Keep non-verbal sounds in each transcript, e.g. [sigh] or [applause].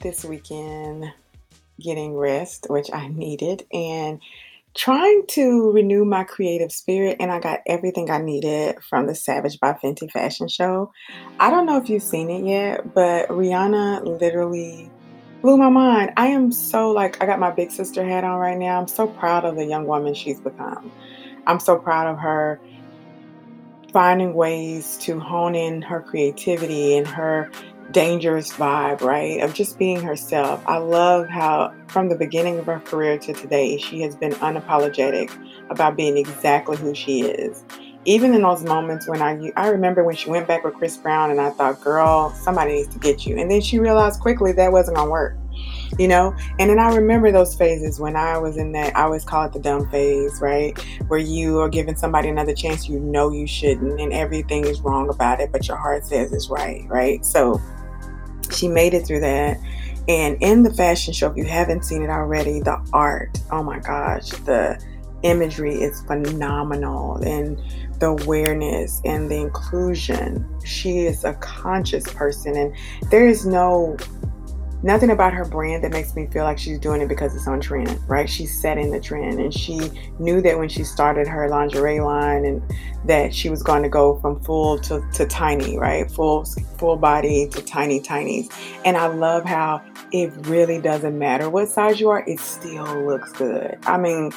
This weekend getting rest, which I needed, and trying to renew my creative spirit. And I got everything I needed from the Savage by Fenty fashion show. I don't know if you've seen it yet, but Rihanna literally blew my mind. I am so like, I got my big sister hat on right now. I'm so proud of the young woman she's become. I'm so proud of her finding ways to hone in her creativity and her dangerous vibe, right? Of just being herself. I love how, from the beginning of her career to today, she has been unapologetic about being exactly who she is. Even in those moments when I, I remember when she went back with Chris Brown, and I thought, girl, somebody needs to get you. And then she realized quickly that wasn't gonna work, you know. And then I remember those phases when I was in that. I always call it the dumb phase, right? Where you are giving somebody another chance you know you shouldn't, and everything is wrong about it, but your heart says it's right, right? So she made it through that. And in the fashion show, if you haven't seen it already, the art, oh my gosh, the imagery is phenomenal. And the awareness and the inclusion. She is a conscious person, and there is no nothing about her brand that makes me feel like she's doing it because it's on trend, right? She's setting the trend and she knew that when she started her lingerie line and that she was going to go from full to, to tiny, right? Full full body to tiny tinies. And I love how it really doesn't matter what size you are, it still looks good. I mean,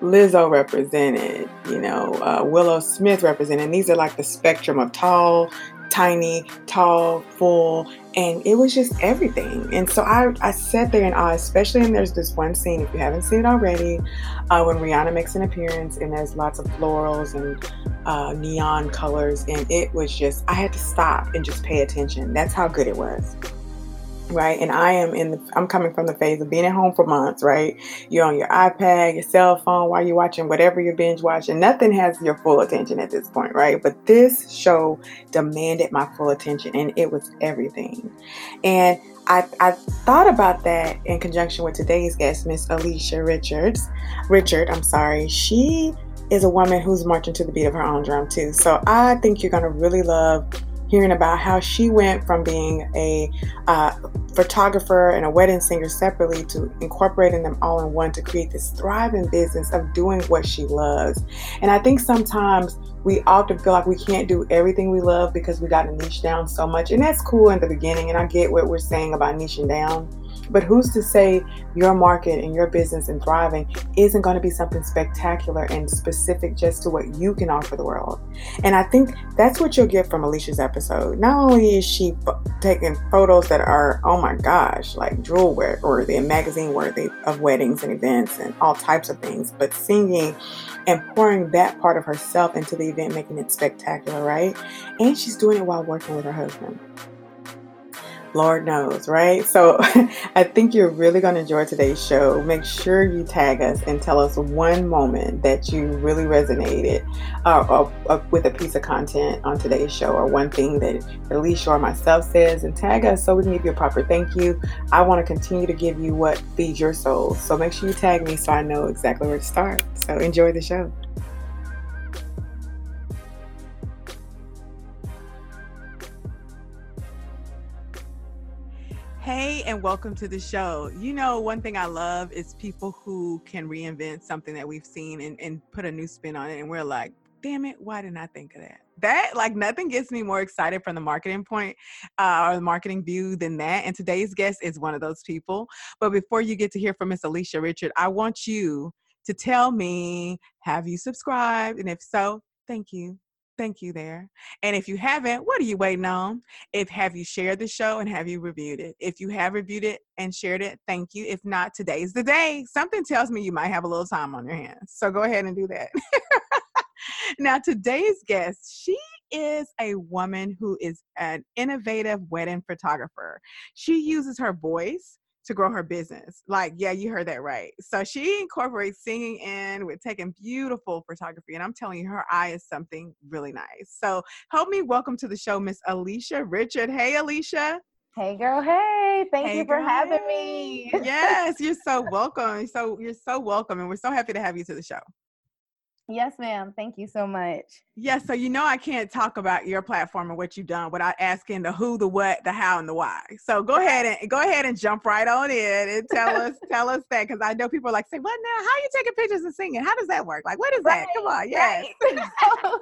Lizzo represented, you know, uh, Willow Smith represented. And these are like the spectrum of tall, tiny, tall, full, and it was just everything. And so I, I sat there in awe, especially and there's this one scene, if you haven't seen it already, uh, when Rihanna makes an appearance and there's lots of florals and uh, neon colors. And it was just, I had to stop and just pay attention. That's how good it was right? And I am in the, I'm coming from the phase of being at home for months, right? You're on your iPad, your cell phone while you're watching whatever you're binge watching. Nothing has your full attention at this point, right? But this show demanded my full attention and it was everything. And I, I thought about that in conjunction with today's guest, Miss Alisha Richards. Richard, I'm sorry. She is a woman who's marching to the beat of her own drum too. So I think you're gonna really love hearing about how she went from being a uh, photographer and a wedding singer separately to incorporating them all in one to create this thriving business of doing what she loves. And I think sometimes we often feel like we can't do everything we love because we got to niche down so much. And that's cool in the beginning. And I get what we're saying about niching down. But who's to say your market and your business and thriving isn't going to be something spectacular and specific just to what you can offer the world? And I think that's what you'll get from Alisha's episode. Not only is she taking photos that are, oh my gosh, like drool worthy and magazine worthy of weddings and events and all types of things, but singing and pouring that part of herself into the event, making it spectacular, right? And she's doing it while working with her husband. Lord knows, right? So [laughs] I think you're really going to enjoy today's show. Make sure you tag us and tell us one moment that you really resonated uh, or, or with a piece of content on today's show or one thing that Alisha or myself says and tag us so we can give you a proper thank you. I want to continue to give you what feeds your soul. So make sure you tag me so I know exactly where to start. So enjoy the show. Hey, and welcome to the show. You know, one thing I love is people who can reinvent something that we've seen and, and put a new spin on it. And we're like, damn it, why didn't I think of that? That, like, nothing gets me more excited from the marketing point uh, or the marketing view than that. And today's guest is one of those people. But before you get to hear from Miss Alisha Richard, I want you to tell me have you subscribed? And if so, thank you thank you there. And if you haven't, what are you waiting on? If have you shared the show and have you reviewed it? If you have reviewed it and shared it, thank you. If not, today's the day. Something tells me you might have a little time on your hands. So go ahead and do that. [laughs] now, today's guest, she is a woman who is an innovative wedding photographer. She uses her voice to grow her business. Like, yeah, you heard that right. So she incorporates singing in with taking beautiful photography. And I'm telling you, her eye is something really nice. So help me welcome to the show, Miss Alisha Richard. Hey, Alisha. Hey girl, hey. Thank hey, you for girl, having me. yes, you're so [laughs] welcome. So you're so welcome and we're so happy to have you to the show. Yes, ma'am. Thank you so much. Yes, so you know I can't talk about your platform and what you've done without asking the who, the what, the how, and the why. So go ahead and go ahead and jump right on in and tell us [laughs] tell us that because I know people are like, say, what now? How are you taking pictures and singing? How does that work? Like, what is right, that? Come on, yes. Right. [laughs] so,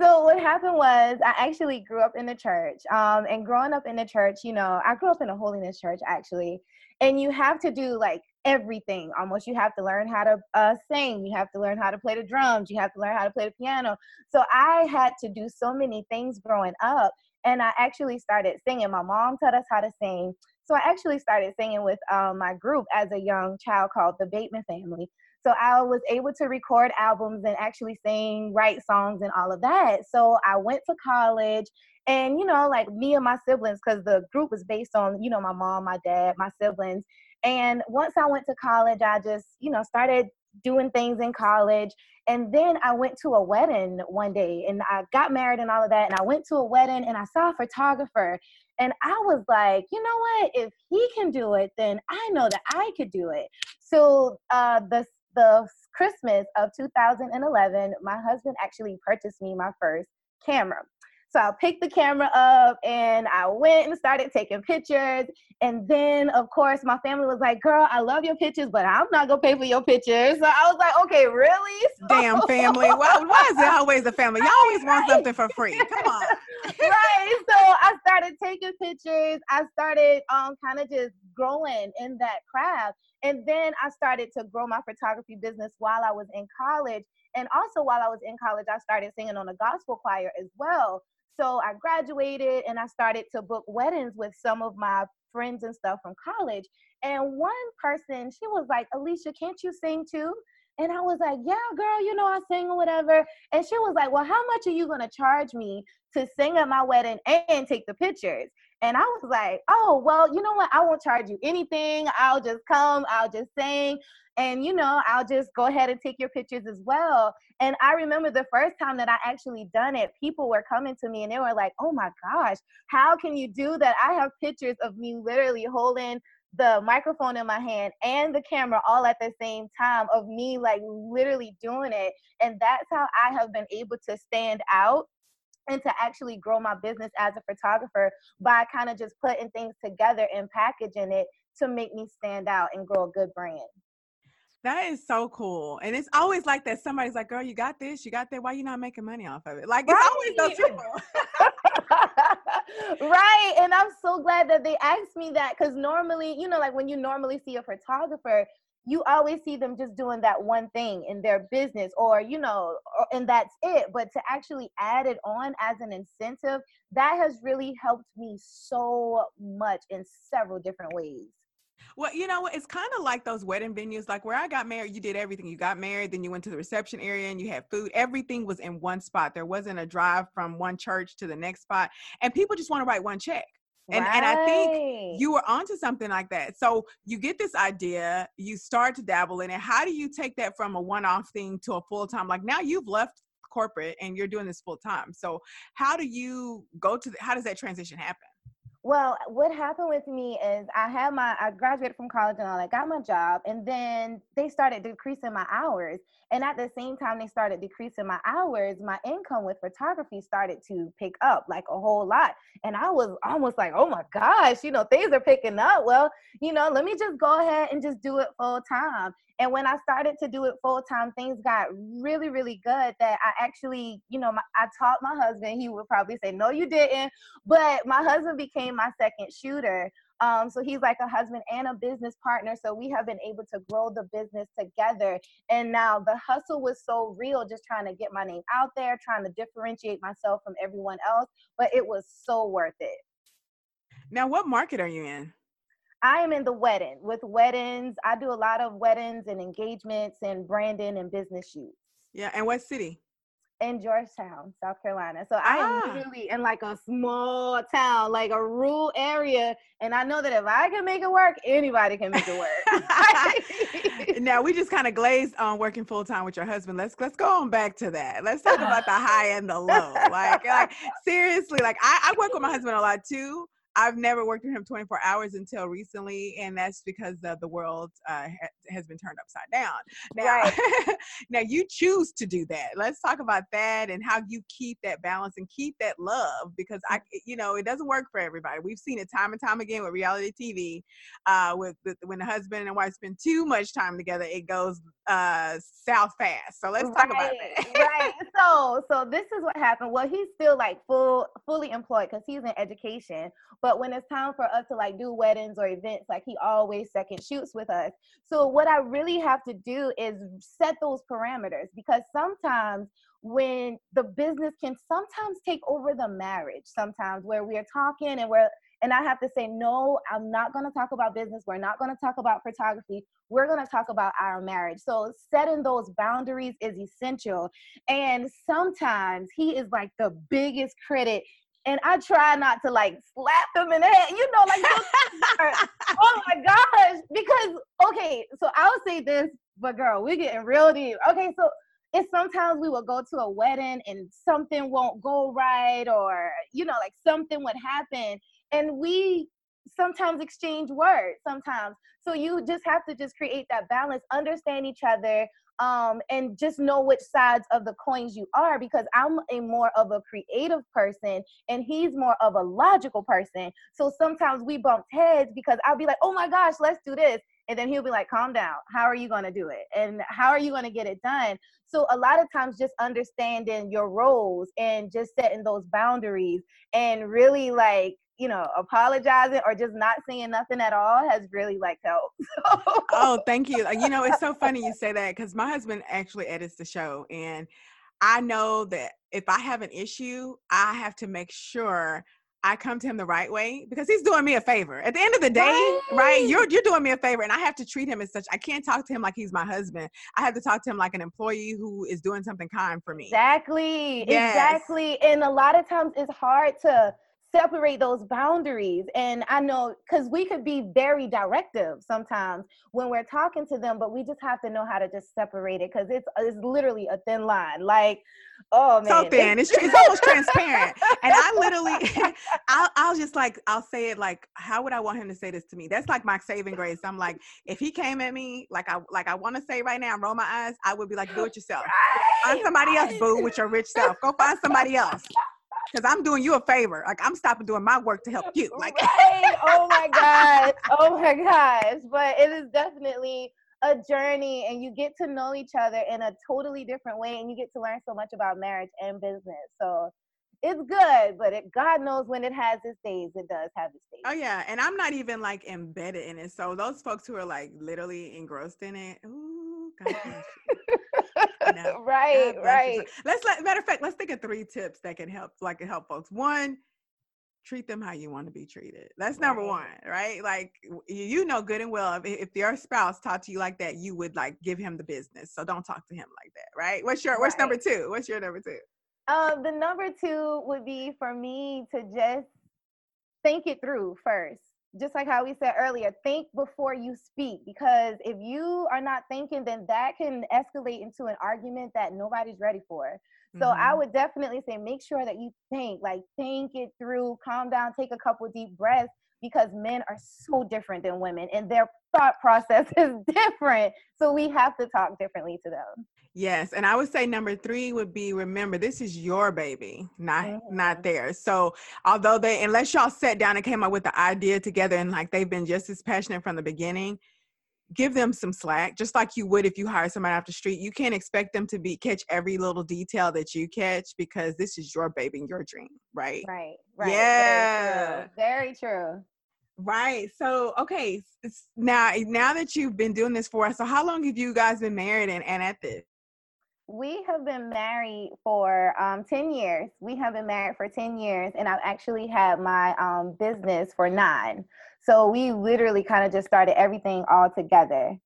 so what happened was I actually grew up in the church. Um, and growing up in the church, you know, I grew up in a holiness church actually. And you have to do like everything almost. You have to learn how to uh, sing. You have to learn how to play the drums. You have to learn how to play the piano. So I had to do so many things growing up. And I actually started singing. My mom taught us how to sing. So I actually started singing with um, my group as a young child called the Bateman Family. So I was able to record albums and actually sing, write songs, and all of that. So I went to college and, you know, like me and my siblings, because the group was based on, you know, my mom, my dad, my siblings. And once I went to college, I just, you know, started doing things in college. And then I went to a wedding one day and I got married and all of that. And I went to a wedding and I saw a photographer. And I was like, you know what? If he can do it, then I know that I could do it. So uh, the the Christmas of 2011, my husband actually purchased me my first camera. So I picked the camera up and I went and started taking pictures. And then, of course, my family was like, Girl, I love your pictures, but I'm not going to pay for your pictures. So I was like, Okay, really? So- Damn family. Why, why is it always the family? Y'all always want something for free. Come on. [laughs] right. So I started taking pictures. I started um, kind of just growing in that craft. And then I started to grow my photography business while I was in college. And also while I was in college, I started singing on a gospel choir as well. So I graduated and I started to book weddings with some of my friends and stuff from college. And one person, she was like, Alisha, can't you sing too? And I was like, yeah, girl, you know, I sing or whatever. And she was like, well, how much are you going to charge me to sing at my wedding and take the pictures? And I was like, oh, well, you know what? I won't charge you anything. I'll just come, I'll just sing, and you know, I'll just go ahead and take your pictures as well. And I remember the first time that I actually done it, people were coming to me and they were like, oh my gosh, how can you do that? I have pictures of me literally holding the microphone in my hand and the camera all at the same time of me like literally doing it. And that's how I have been able to stand out and to actually grow my business as a photographer by kind of just putting things together and packaging it to make me stand out and grow a good brand. That is so cool. And it's always like that. Somebody's like, girl, you got this, you got that. Why you not making money off of it? Like, it's always those people. [laughs] right. And I'm so glad that they asked me that because normally, you know, like when you normally see a photographer, you always see them just doing that one thing in their business or you know or, and that's it but to actually add it on as an incentive that has really helped me so much in several different ways well, you know, it's kind of like those wedding venues, like where I got married, you did everything. You got married, then you went to the reception area and you had food. Everything was in one spot. There wasn't a drive from one church to the next spot. And people just want to write one check. And, right. and I think you were onto something like that. So you get this idea, you start to dabble in it. How do you take that from a one-off thing to a full-time? Like now you've left corporate and you're doing this full time. So how do you go to the, how does that transition happen? Well, what happened with me is I had my I graduated from college and all that, got my job, and then they started decreasing my hours. And at the same time they started decreasing my hours, my income with photography started to pick up like a whole lot. And I was almost like, oh my gosh, you know, things are picking up. Well, you know, let me just go ahead and just do it full time. And when I started to do it full time, things got really, really good that I actually, you know, my, I taught my husband, he would probably say, no, you didn't. But my husband became my second shooter. Um, so he's like a husband and a business partner. So we have been able to grow the business together. And now the hustle was so real, just trying to get my name out there, trying to differentiate myself from everyone else. But it was so worth it. Now, what market are you in? I am in the wedding with weddings. I do a lot of weddings and engagements and branding and business shoots. Yeah. And what city? In Georgetown, South Carolina. So I am ah. literally in like a small town, like a rural area. And I know that if I can make it work, anybody can make it work. [laughs] [laughs] now we just kind of glazed on working full time with your husband. Let's let's go on back to that. Let's talk about the high and the low. Like, like [laughs] seriously, like I, I work with my husband a lot too. I've never worked with him 24 hours until recently, and that's because the, the world uh, ha- has been turned upside down. Now, right. [laughs] now you choose to do that. Let's talk about that and how you keep that balance and keep that love because I, you know, it doesn't work for everybody. We've seen it time and time again with reality TV. Uh, with, with when the husband and wife spend too much time together, it goes uh, south fast. So let's right. talk about that. right. [laughs] So, so this is what happened. Well, he's still like full, fully employed because he's in education but when it's time for us to like do weddings or events, like he always second shoots with us. So what I really have to do is set those parameters because sometimes when the business can sometimes take over the marriage, sometimes where we are talking and we're and I have to say, no, I'm not going to talk about business. We're not going to talk about photography. We're going to talk about our marriage. So, setting those boundaries is essential. And sometimes he is like the biggest critic and I try not to like slap them in the head, you know, like [laughs] oh my gosh, because okay, so I'll say this, but girl, we're getting real deep. Okay, so it's sometimes we will go to a wedding and something won't go right, or you know, like something would happen, and we sometimes exchange words sometimes so you just have to just create that balance understand each other um, and just know which sides of the coins you are because I'm a more of a creative person and he's more of a logical person. So sometimes we bumped heads because I'll be like, oh my gosh, let's do this. And then he'll be like, calm down. How are you going to do it? And how are you going to get it done? So a lot of times just understanding your roles and just setting those boundaries and really like you know, apologizing or just not saying nothing at all has really like helped. [laughs] oh, thank you. You know, it's so funny you say that because my husband actually edits the show, and I know that if I have an issue, I have to make sure I come to him the right way because he's doing me a favor. At the end of the day, right. right, You're you're doing me a favor, and I have to treat him as such. I can't talk to him like he's my husband. I have to talk to him like an employee who is doing something kind for me. Exactly. Yes. Exactly. And a lot of times it's hard to separate those boundaries. And I know because we could be very directive sometimes when we're talking to them, but we just have to know how to just separate it because it's it's literally a thin line. Like, oh man, so thin. It's, it's almost transparent. And I literally, [laughs] I'll I'll just like I'll say it like, how would I want him to say this to me? That's like my saving grace. I'm like, if he came at me like I like I want to say right now, roll my eyes, I would be like, do it yourself. Right, find somebody else, boo, with your rich self. Go find somebody else because I'm doing you a favor. Like I'm stopping doing my work to help [laughs] you. Like, right. oh my [laughs] gosh, oh my gosh. But it is definitely a journey, and you get to know each other in a totally different way, and you get to learn so much about marriage and business. So it's good, but it, God knows when it has its days. It does have its oh, days. Oh yeah, and I'm not even like embedded in it. So those folks who are like literally engrossed in it, ooh, Know, [laughs] right, right. Let's let matter of fact, let's think of three tips that can help, like can help folks. One, treat them how you want to be treated. That's number right. one, right? Like you know good and well if, if your spouse talked to you like that, you would like give him the business. So don't talk to him like that, right? What's your right. what's number two? What's your number two? Um, the number two would be for me to just think it through first just like how we said earlier, think before you speak because if you are not thinking, then that can escalate into an argument that nobody's ready for. So mm-hmm. I would definitely say make sure that you think, like think it through, calm down, take a couple deep breaths because men are so different than women and their thought process [laughs] is different. So we have to talk differently to them. Yes, and I would say number three would be remember this is your baby, not mm-hmm. not theirs. So although they unless y'all sat down and came up with the idea together and like they've been just as passionate from the beginning, give them some slack, just like you would if you hire somebody off the street. You can't expect them to be catch every little detail that you catch because this is your baby and your dream, right? Right. Right. Yeah. Very true. Very true. Right. So, okay. Now, now that you've been doing this for us, so how long have you guys been married and, and at this? We have been married for um, 10 years. We have been married for 10 years, and I've actually had my um, business for nine. So we literally kind of just started everything all together.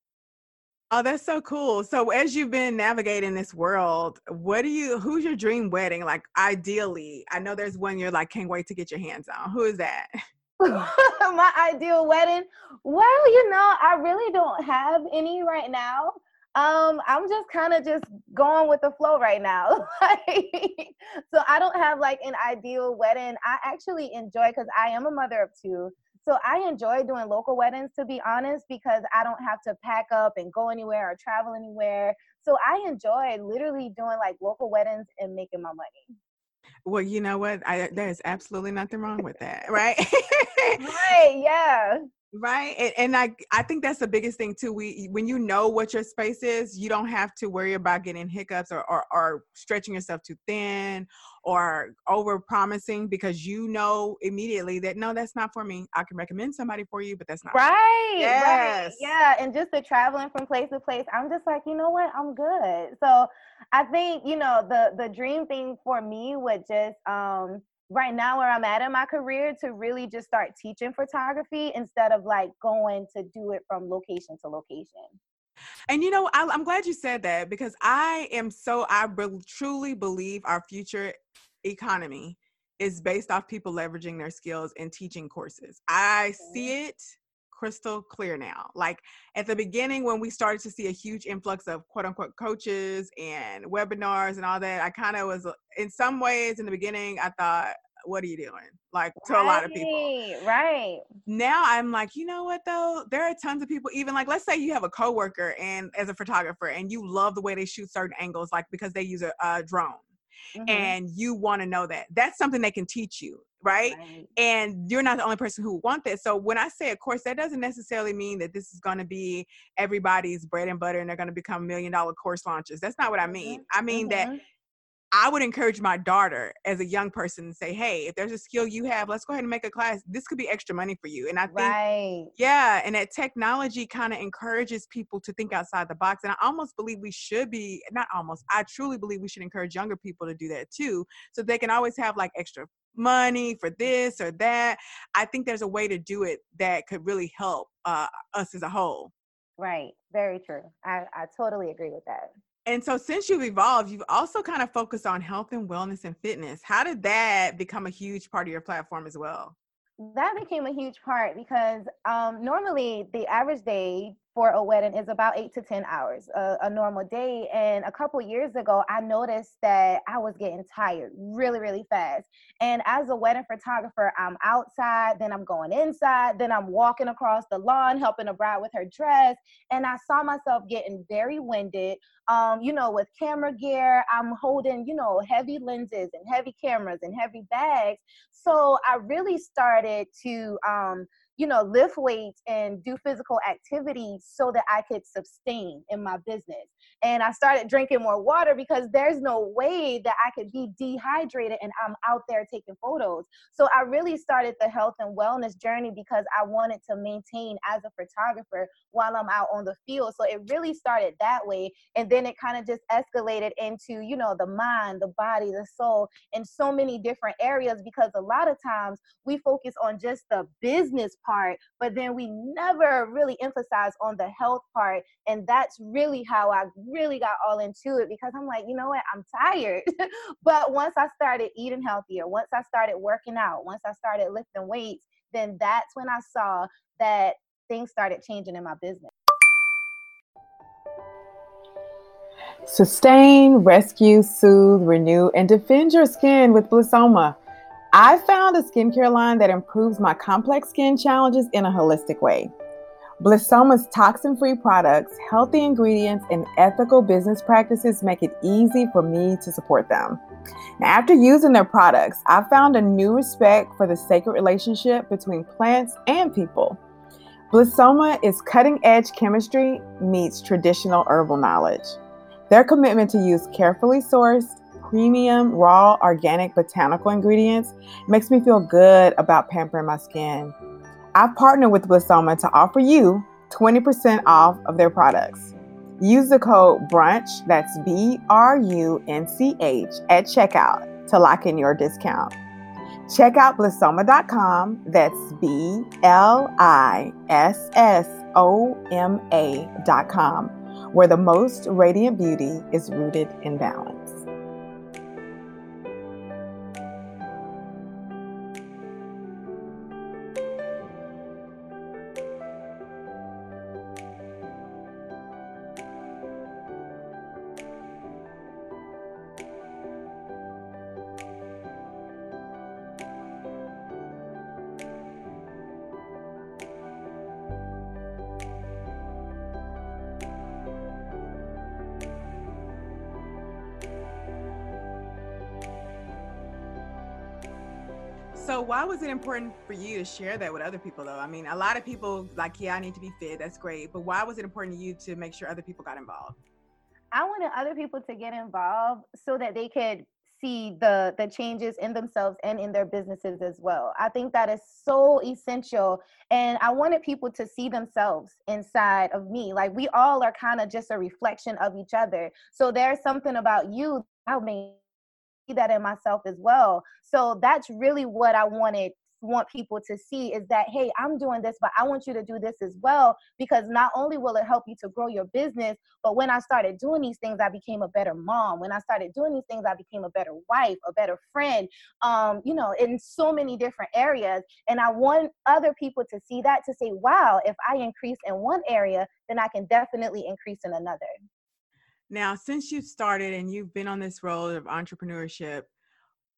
Oh, that's so cool. So as you've been navigating this world, what do you who's your dream wedding? Like ideally, I know there's one you're like, can't wait to get your hands on. Who is that? [laughs] My ideal wedding. Well, you know, I really don't have any right now. Um, I'm just kind of just going with the flow right now. [laughs] so I don't have like an ideal wedding. I actually enjoy because I am a mother of two. So I enjoy doing local weddings to be honest because I don't have to pack up and go anywhere or travel anywhere. So I enjoy literally doing like local weddings and making my money. Well, you know what? I, there's absolutely nothing wrong with that, right? [laughs] right, yeah right and, and, i i think that's the biggest thing too we when you know what your space is you don't have to worry about getting hiccups or or, or stretching yourself too thin or over promising because you know immediately that no that's not for me. I can recommend somebody for you but that's not right yes. right yeah and just the traveling from place to place i'm just like you know what? I'm good. So i think you know the the dream thing for me would just um right now where I'm at in my career to really just start teaching photography instead of like going to do it from location to location. And you know, I, am glad you said that because I am so, I be- truly believe our future economy is based off people leveraging their skills and teaching courses. I see it crystal clear now. Like at the beginning, when we started to see a huge influx of quote unquote coaches and webinars and all that, I kind of was, in some ways, in the beginning, I thought, what are you doing? Like to right, a lot of people. Right. Now I'm like, you know what though? There are tons of people, even like let's say you have a coworker and as a photographer and you love the way they shoot certain angles, like because they use a, a drone. Mm-hmm. And you want to know that. That's something they can teach you right? right? And you're not the only person who want that. So when I say a course, that doesn't necessarily mean that this is going to be everybody's bread and butter and they're going to become million dollar course launches. That's not what I mean. I mean mm-hmm. that I would encourage my daughter as a young person and say, hey, if there's a skill you have, let's go ahead and make a class. This could be extra money for you. And I think, right. yeah, and that technology kind of encourages people to think outside the box. And I almost believe we should be, not almost, I truly believe we should encourage younger people to do that too. So they can always have like extra money for this or that. I think there's a way to do it that could really help uh, us as a whole. Right. Very true. I, I totally agree with that. And so, since you've evolved, you've also kind of focused on health and wellness and fitness. How did that become a huge part of your platform as well? That became a huge part because um, normally the average day for a wedding is about eight to 10 hours, a, a normal day. And a couple years ago, I noticed that I was getting tired really, really fast. And as a wedding photographer, I'm outside, then I'm going inside, then I'm walking across the lawn, helping a bride with her dress. And I saw myself getting very winded. Um, you know, with camera gear, I'm holding, you know, heavy lenses and heavy cameras and heavy bags. So I really started to, um, you know, lift weights and do physical activities so that I could sustain in my business. And I started drinking more water because there's no way that I could be dehydrated and I'm out there taking photos. So I really started the health and wellness journey because I wanted to maintain as a photographer while I'm out on the field. So it really started that way. And then it kind of just escalated into, you know, the mind, the body, the soul, and so many different areas because a lot of times we focus on just the business part, but then we never really emphasize on the health part. And that's really how I really got all into it because I'm like, you know what, I'm tired. [laughs] but once I started eating healthier, once I started working out, once I started lifting weights, then that's when I saw that things started changing in my business. Sustain, rescue, soothe, renew, and defend your skin with Blissoma. I found a skincare line that improves my complex skin challenges in a holistic way. Blissoma's toxin free products, healthy ingredients, and ethical business practices make it easy for me to support them. Now, after using their products, I found a new respect for the sacred relationship between plants and people. Blissoma is cutting edge chemistry meets traditional herbal knowledge. Their commitment to use carefully sourced, premium, raw, organic botanical ingredients makes me feel good about pampering my skin. I've partnered with Blissoma to offer you 20% off of their products. Use the code BRUNCH, that's B R U N C H, at checkout to lock in your discount. Check out blissoma.com, that's B L I S S O M A.com where the most radiant beauty is rooted in balance. It important for you to share that with other people though? I mean, a lot of people like, yeah, I need to be fit. That's great. But why was it important to you to make sure other people got involved? I wanted other people to get involved so that they could see the the changes in themselves and in their businesses as well. I think that is so essential and I wanted people to see themselves inside of me. Like we all are kind of just a reflection of each other. So there's something about you that made that in myself as well. So that's really what I wanted want people to see is that hey i'm doing this but i want you to do this as well because not only will it help you to grow your business but when i started doing these things i became a better mom. When i started doing these things i became a better wife a better friend um you know in so many different areas. And i want other people to see that to say wow if i increase in one area then i can definitely increase in another now, since you've started and you've been on this road of entrepreneurship,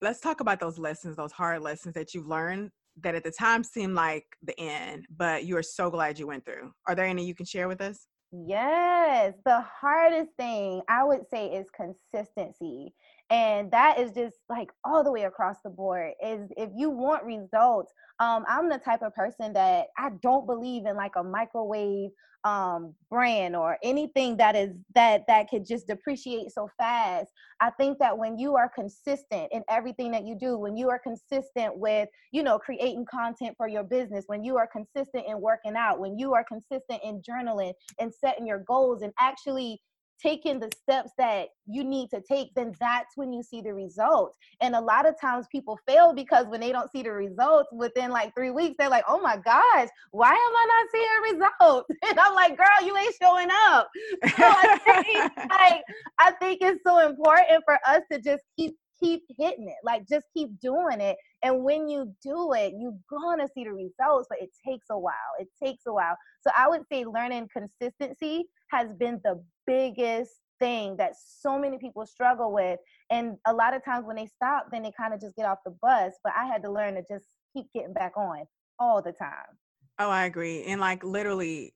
let's talk about those lessons, those hard lessons that you've learned that at the time seemed like the end, but you are so glad you went through. Are there any you can share with us? Yes, the hardest thing I would say is consistency. And that is just like all the way across the board is if you want results, um, I'm the type of person that I don't believe in like a microwave um brand or anything that is that that could just depreciate so fast i think that when you are consistent in everything that you do when you are consistent with you know creating content for your business when you are consistent in working out when you are consistent in journaling and setting your goals and actually taking the steps that you need to take, then that's when you see the results. And a lot of times people fail because when they don't see the results within like three weeks, they're like, oh my gosh, why am I not seeing results? [laughs] And I'm like, girl, you ain't showing up. [laughs] So I think, [laughs] like, I think it's so important for us to just keep keep hitting it like just keep doing it and when you do it you're gonna see the results but it takes a while it takes a while so i would say learning consistency has been the biggest thing that so many people struggle with. And a lot of times when they stop, then they kind of just get off the bus. But I had to learn to just keep getting back on all the time. Oh, I agree. And like literally,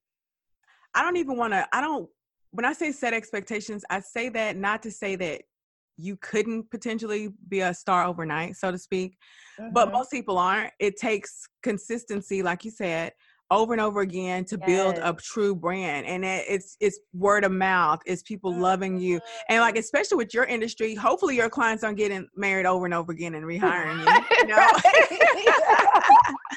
I don't even want to, I don't, when I say set expectations, I say that not to say that you couldn't potentially be a star overnight, so to speak. Mm-hmm. But most people aren't. It takes consistency, like you said, over and over again to yes. build a true brand and it's it's word of mouth it's people loving you and like mm-hmm. especially with your industry hopefully your clients aren't getting married over and over again and [laughs] rehiring you, you know? [laughs]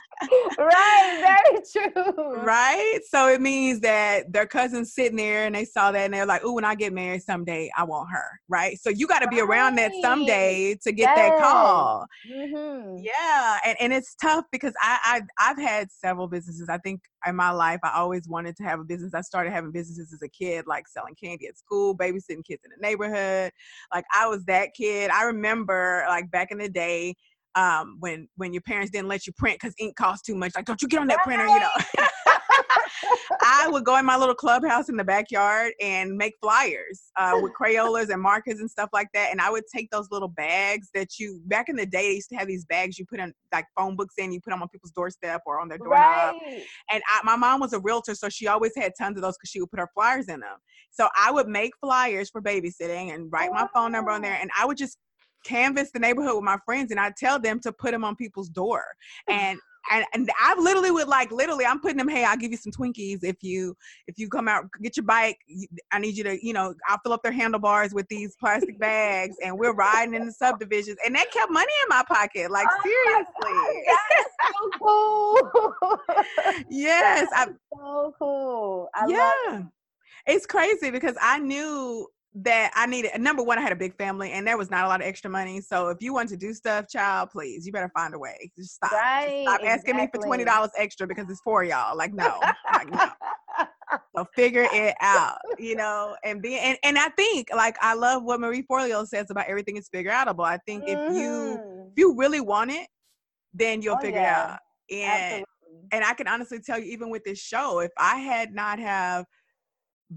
right, very true. Right? So it means that their cousin's sitting there and they saw that and they're like, oh, when I get married someday, I want her. Right? So you got to be right. around that someday to get yes. that call. Mm-hmm. Yeah. And, and it's tough because I, I, I've had several businesses. I think in my life, I always wanted to have a business. I started having businesses as a kid, like selling candy at school, babysitting kids in the neighborhood. Like I was that kid. I remember like back in the day, um, when when your parents didn't let you print because ink costs too much. Like, don't you get on that printer, you know. [laughs] I would go in my little clubhouse in the backyard and make flyers uh, with Crayolas and markers and stuff like that. And I would take those little bags that you back in the day they used to have these bags you put in like phone books in, you put them on people's doorstep or on their doorknob. Right. And I, my mom was a realtor, so she always had tons of those because she would put her flyers in them. So I would make flyers for babysitting and write my phone number on there, and I would just canvass the neighborhood with my friends and I tell them to put them on people's door. And and, and I literally would like literally I'm putting them, hey, I'll give you some Twinkies if you if you come out get your bike. I need you to, you know, I'll fill up their handlebars with these plastic [laughs] bags and we're riding in the subdivisions. And that kept money in my pocket. Like oh seriously. so cool. [laughs] yes. I, so cool. I yeah. It's crazy because I knew that I needed number one, I had a big family and there was not a lot of extra money. So if you want to do stuff, child, please, you better find a way. Just stop. Right, Just stop asking exactly. me for twenty dollars extra because it's for y'all. Like no, [laughs] like no. figure it out, you know, and be and, and I think like I love what Marie Forleo says about everything is figure outable. I think mm-hmm. if you mm-hmm. if you really want it, then you'll oh, figure yeah. it out. And Absolutely. and I can honestly tell you, even with this show, if I had not have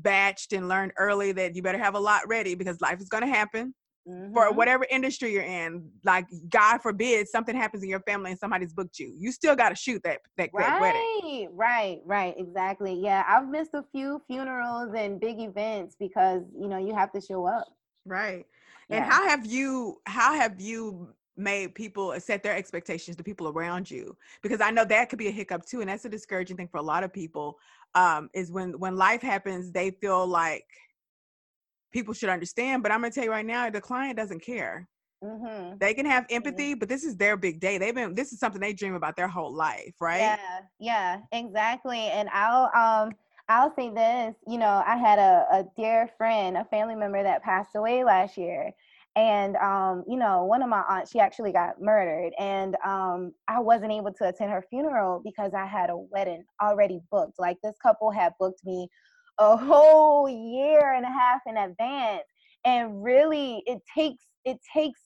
batched and learned early that you better have a lot ready because life is gonna happen mm-hmm. for whatever industry you're in. Like God forbid something happens in your family and somebody's booked you. You still got to shoot that that, right, that wedding. Right, right, exactly. Yeah, I've missed a few funerals and big events because you know you have to show up. Right. Yeah. And how have you how have you made people set their expectations to people around you because i know that could be a hiccup too and that's a discouraging thing for a lot of people um, is when when life happens they feel like people should understand. But I'm gonna tell you right now, the client doesn't care. Mm-hmm. They can have mm-hmm. empathy, mm-hmm. but this is their big day. They've been this is something they dream about their whole life, right? Yeah, yeah, exactly. And I'll um I'll say this, you know, I had a, a dear friend, a family member that passed away last year. And um, you know, one of my aunts, she actually got murdered. And um I wasn't able to attend her funeral because I had a wedding already booked. Like this couple had booked me a whole year and a half in advance and really it takes it takes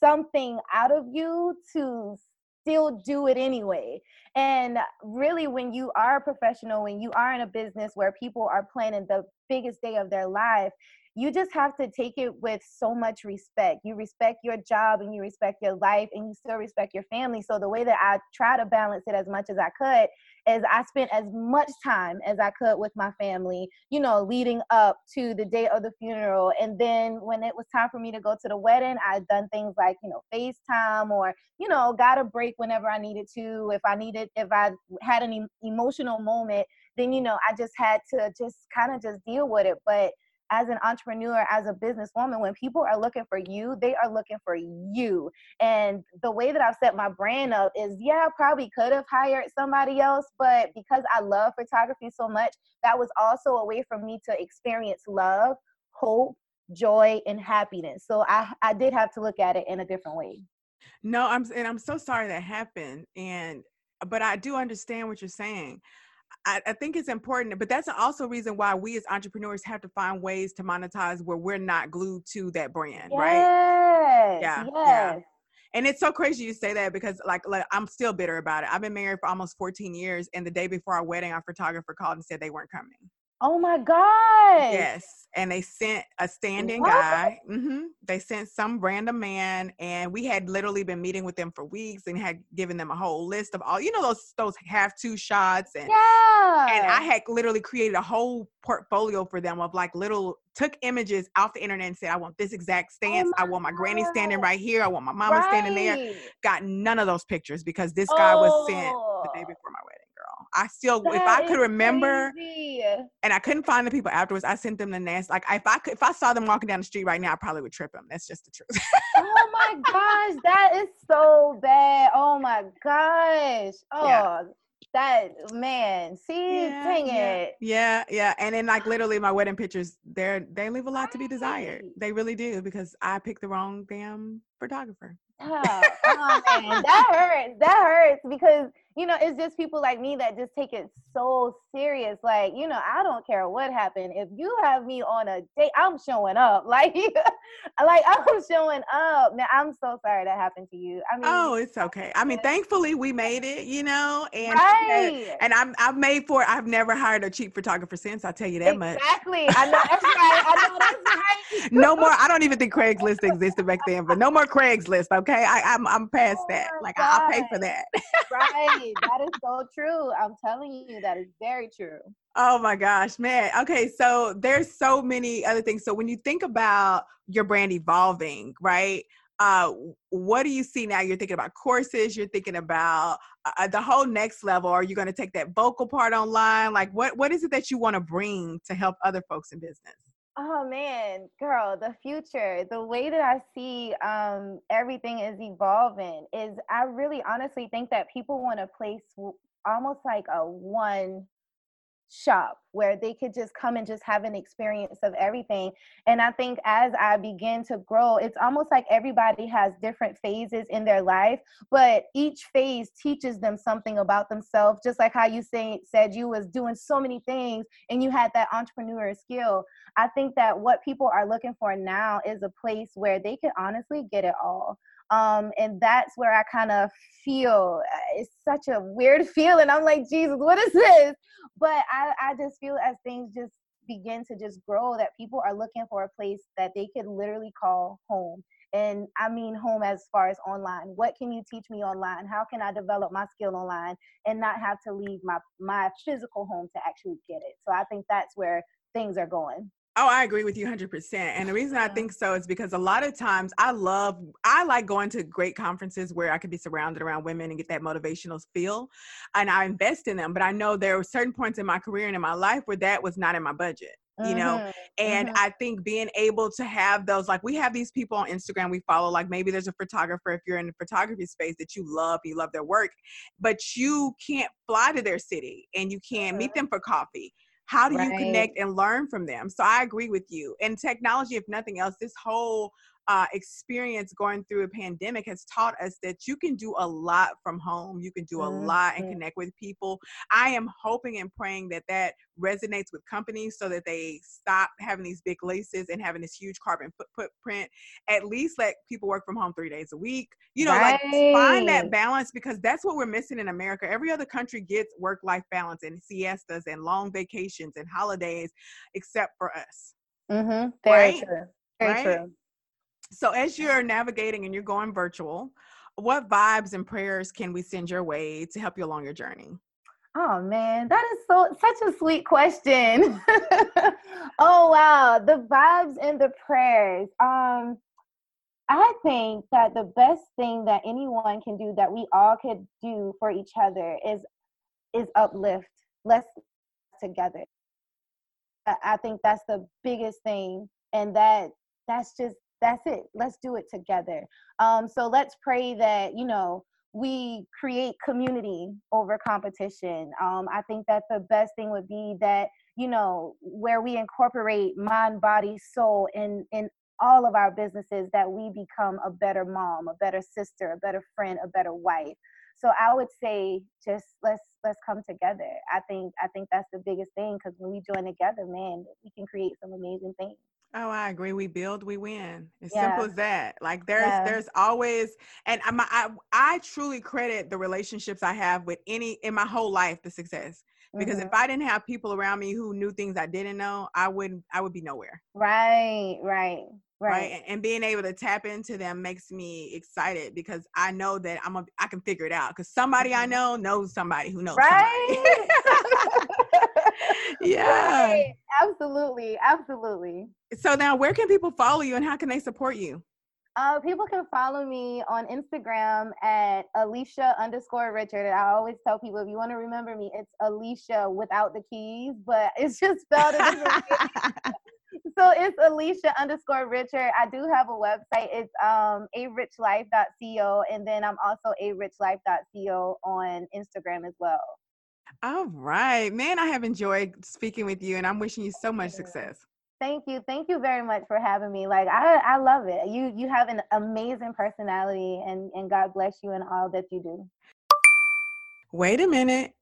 something out of you to still do it anyway and really when you are a professional when you are in a business where people are planning the biggest day of their life you just have to take it with so much respect. You respect your job and you respect your life and you still respect your family. So the way that I try to balance it as much as I could is I spent as much time as I could with my family, you know, leading up to the day of the funeral. And then when it was time for me to go to the wedding, I'd done things like, you know, FaceTime or, you know, got a break whenever I needed to. If I needed, if I had an emotional moment, then, you know, I just had to just kind of just deal with it. But as an entrepreneur, as a businesswoman, when people are looking for you, they are looking for you. And the way that I've set my brand up is, yeah, I probably could have hired somebody else, but because I love photography so much, that was also a way for me to experience love, hope, joy, and happiness. So I, I did have to look at it in a different way. No, I'm and I'm so sorry that happened. And but I do understand what you're saying. I, I, think it's important, but that's also reason why we as entrepreneurs have to find ways to monetize where we're not glued to that brand, yes, right? Yeah, yes. yeah. And it's so crazy you say that because like, like I'm still bitter about it. I've been married for almost 14 years, and the day before our wedding, our photographer called and said they weren't coming. Oh my god! Yes, and they sent a stand-in guy. Mm-hmm. They sent some random man, and we had literally been meeting with them for weeks and had given them a whole list of all you know those those have two shots and yeah. And I had literally created a whole portfolio for them of like little took images off the internet and said, I want this exact oh stance. Oh I want my God. granny standing right here. I want my mama right. standing there. Got none of those pictures because this guy oh. was sent the day oh. before my wedding. I still, that if I could remember, crazy. and I couldn't find the people afterwards, I sent them the nest. Like if I could, if I saw them walking down the street right now, I probably would trip them. That's just the truth. oh my [laughs] gosh, that is so bad. Oh my gosh. Oh. Yeah that man see yeah, dang yeah. it yeah yeah and then like literally my wedding pictures they're they leave a lot to be desired they really do because i picked the wrong damn photographer oh, [laughs] oh man that hurts that hurts because you know, it's just people like me that just take it so serious. Like, you know, I don't care what happened. If you have me on a date, I'm showing up. [laughs] Like, like I'm showing up. Now, I'm so sorry that happened to you. I mean, oh, it's okay. I mean, thankfully we made it. You know, and right. and I'm I've made for. I've never hired a cheap photographer since. I'll tell you that much. Exactly. I know that's right. I know that's right. [laughs] no more. I don't even think Craigslist existed back then, but no more Craigslist. Okay, I, I'm I'm past oh that. Like God. I'll pay for that. right that is so true. I'm telling you, that is very true. Oh my gosh, man. Okay, so there's so many other things. So when you think about your brand evolving, right? Uh, what do you see now? You're thinking about courses. You're thinking about uh, the whole next level. Are you going to take that vocal part online? Like, what what is it that you want to bring to help other folks in business? Oh man, girl, the future, the way that I see um, everything is evolving is I really honestly think that people want to place almost like a one shop where they could just come and just have an experience of everything. And I think as I begin to grow, it's almost like everybody has different phases in their life, but each phase teaches them something about themselves. Just like how you say, said you was doing so many things and you had that entrepreneur skill. I think that what people are looking for now is a place where they can honestly get it all. Um, and that's where I kind of feel uh, it's such a weird [laughs] feeling. I'm like, Jesus, what is this? But I, I just feel as things just begin to just grow that people are looking for a place that they could literally call home. And I mean home as far as online. What can you teach me online? How can I develop my skill online and not have to leave my my physical home to actually get it? So I think that's where things are going. Oh, I agree with you 100%. And the reason I think so is because a lot of times I love, I like going to great conferences where I could be surrounded around women and get that motivational feel. And I invest in them. But I know there were certain points in my career and in my life where that was not in my budget. You know, mm-hmm. and mm-hmm. I think being able to have those, like we have these people on Instagram we follow, like maybe there's a photographer, if you're in the photography space that you love, you love their work, but you can't fly to their city and you can't meet them for coffee how do right. you connect and learn from them so i agree with you and technology if nothing else this whole uh, experience going through a pandemic has taught us that you can do a lot from home. You can do a mm-hmm. lot and connect with people. I am hoping and praying that that resonates with companies so that they stop having these big leases and having this huge carbon footprint. At least let people work from home three days a week. You know, right. like find that balance because that's what we're missing in America. Every other country gets work life balance and siestas and long vacations and holidays, except for us. Mm-hmm. Very right? true. Very right? true. So as you're navigating and you're going virtual, what vibes and prayers can we send your way to help you along your journey? Oh man, that is so such a sweet question. [laughs] oh wow, the vibes and the prayers. Um I think that the best thing that anyone can do that we all could do for each other is is uplift. Let's together. I think that's the biggest thing and that that's just that's it. Let's do it together. Um, so let's pray that you know we create community over competition. Um, i think that the best thing would be that you know where we incorporate mind body soul in in all of our businesses that we become a better mom a better sister a better friend a better wife. So i would say just let's let's come together. I think i think that's the biggest thing because when we join together man we can create some amazing things Oh, I agree. We build, we win. As yeah. simple as that. Like there's yeah. there's always and I'm, I I truly credit the relationships I have with any in my whole life the success. Because mm-hmm. if I didn't have people around me who knew things I didn't know, I wouldn't I would be nowhere. Right, right. Right. right. And being able to tap into them makes me excited because I know that I'm a I can figure it out because somebody I mm-hmm. know knows somebody who knows right? [laughs] [laughs] [laughs] yeah. Right. Absolutely. Absolutely. So now where can people follow you and how can they support you? Uh, people can follow me on Instagram at Alisha underscore Richard. I always tell people if you want to remember me, it's Alisha without the keys, but [laughs] it's just spelled so it's Alisha underscore Richard. I do have a website. It's um arichlife.co, and then I'm also a arichlife.co on Instagram as well. All right, man. I have enjoyed speaking with you, and I'm wishing you so much success. Thank you. Thank you very much for having me. Like I, I love it. You you have an amazing personality and, and God bless you in all that you do. Wait a minute.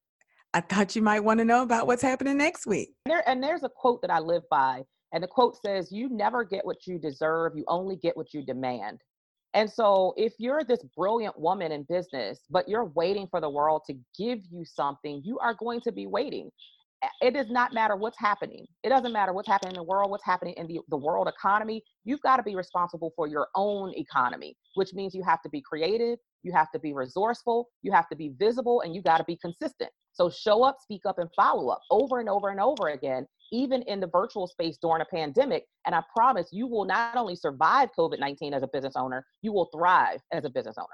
I thought you might want to know about what's happening next week. There, and there's a quote that I live by, and the quote says, You never get what you deserve, you only get what you demand. And so, if you're this brilliant woman in business, but you're waiting for the world to give you something, you are going to be waiting it does not matter what's happening. It doesn't matter what's happening in the world, what's happening in the, the world economy. You've got to be responsible for your own economy, which means you have to be creative, you have to be resourceful, you have to be visible, and you got to be consistent. So show up, speak up, and follow up over and over and over again, even in the virtual space during a pandemic. And I promise you will not only survive COVID 19 as a business owner, you will thrive as a business owner.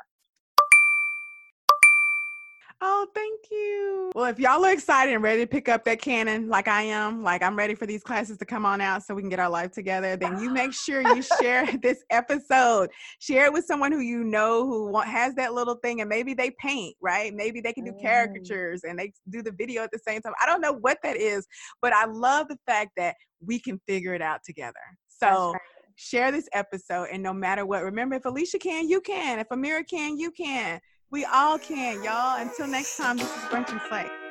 Oh, thank you. Well, if y'all are excited and ready to pick up that Canon like I am, like I'm ready for these classes to come on out so we can get our life together, then you make sure you share [laughs] this episode. Share it with someone who you know who has that little thing and maybe they paint, right? Maybe they can do mm. caricatures and they do the video at the same time. I don't know what that is, but I love the fact that we can figure it out together. So share this episode and no matter what, remember if Alisha can, you can. If Amira can, you can. We all can, y'all. Until next time, this is Brunch and Slay.